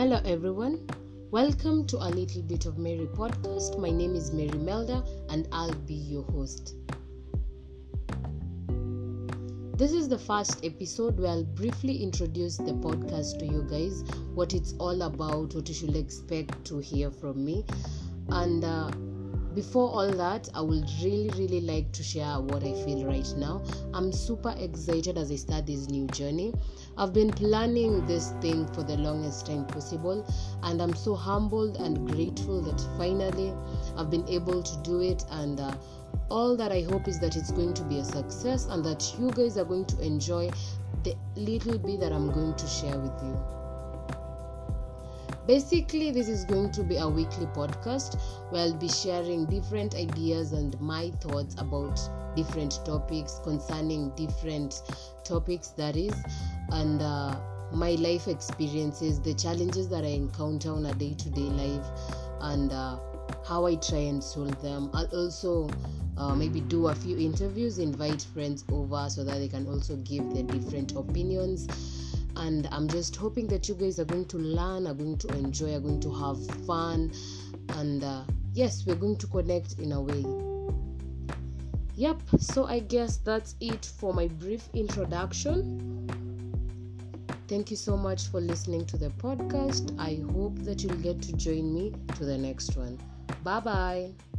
everyone. Welcome to a little bit of Mary podcast. My name is Mary Imelda and I'll be your host. This is the first episode where I'll briefly introduce the podcast to you guys, what it's all about, what you should expect to hear from me. And uh, before all that, I would really, really like to share what I feel right now. I'm super excited as I start this new journey. I've been planning this thing for the longest time possible, and I'm so humbled and grateful that finally I've been able to do it. And uh, all that I hope is that it's going to be a success and that you guys are going to enjoy the little bit that I'm going to share with you. Basically, this is going to be a weekly podcast where I'll be sharing different ideas and my thoughts about different topics concerning different topics, that is, and uh, my life experiences, the challenges that I encounter on a day to day life, and uh, how I try and solve them. I'll also uh, maybe do a few interviews, invite friends over so that they can also give their different opinions and i'm just hoping that you guys are going to learn are going to enjoy are going to have fun and uh, yes we're going to connect in a way. Yep so i guess that's it for my brief introduction. Thank you so much for listening to the podcast. I hope that you'll get to join me to the next one. Bye bye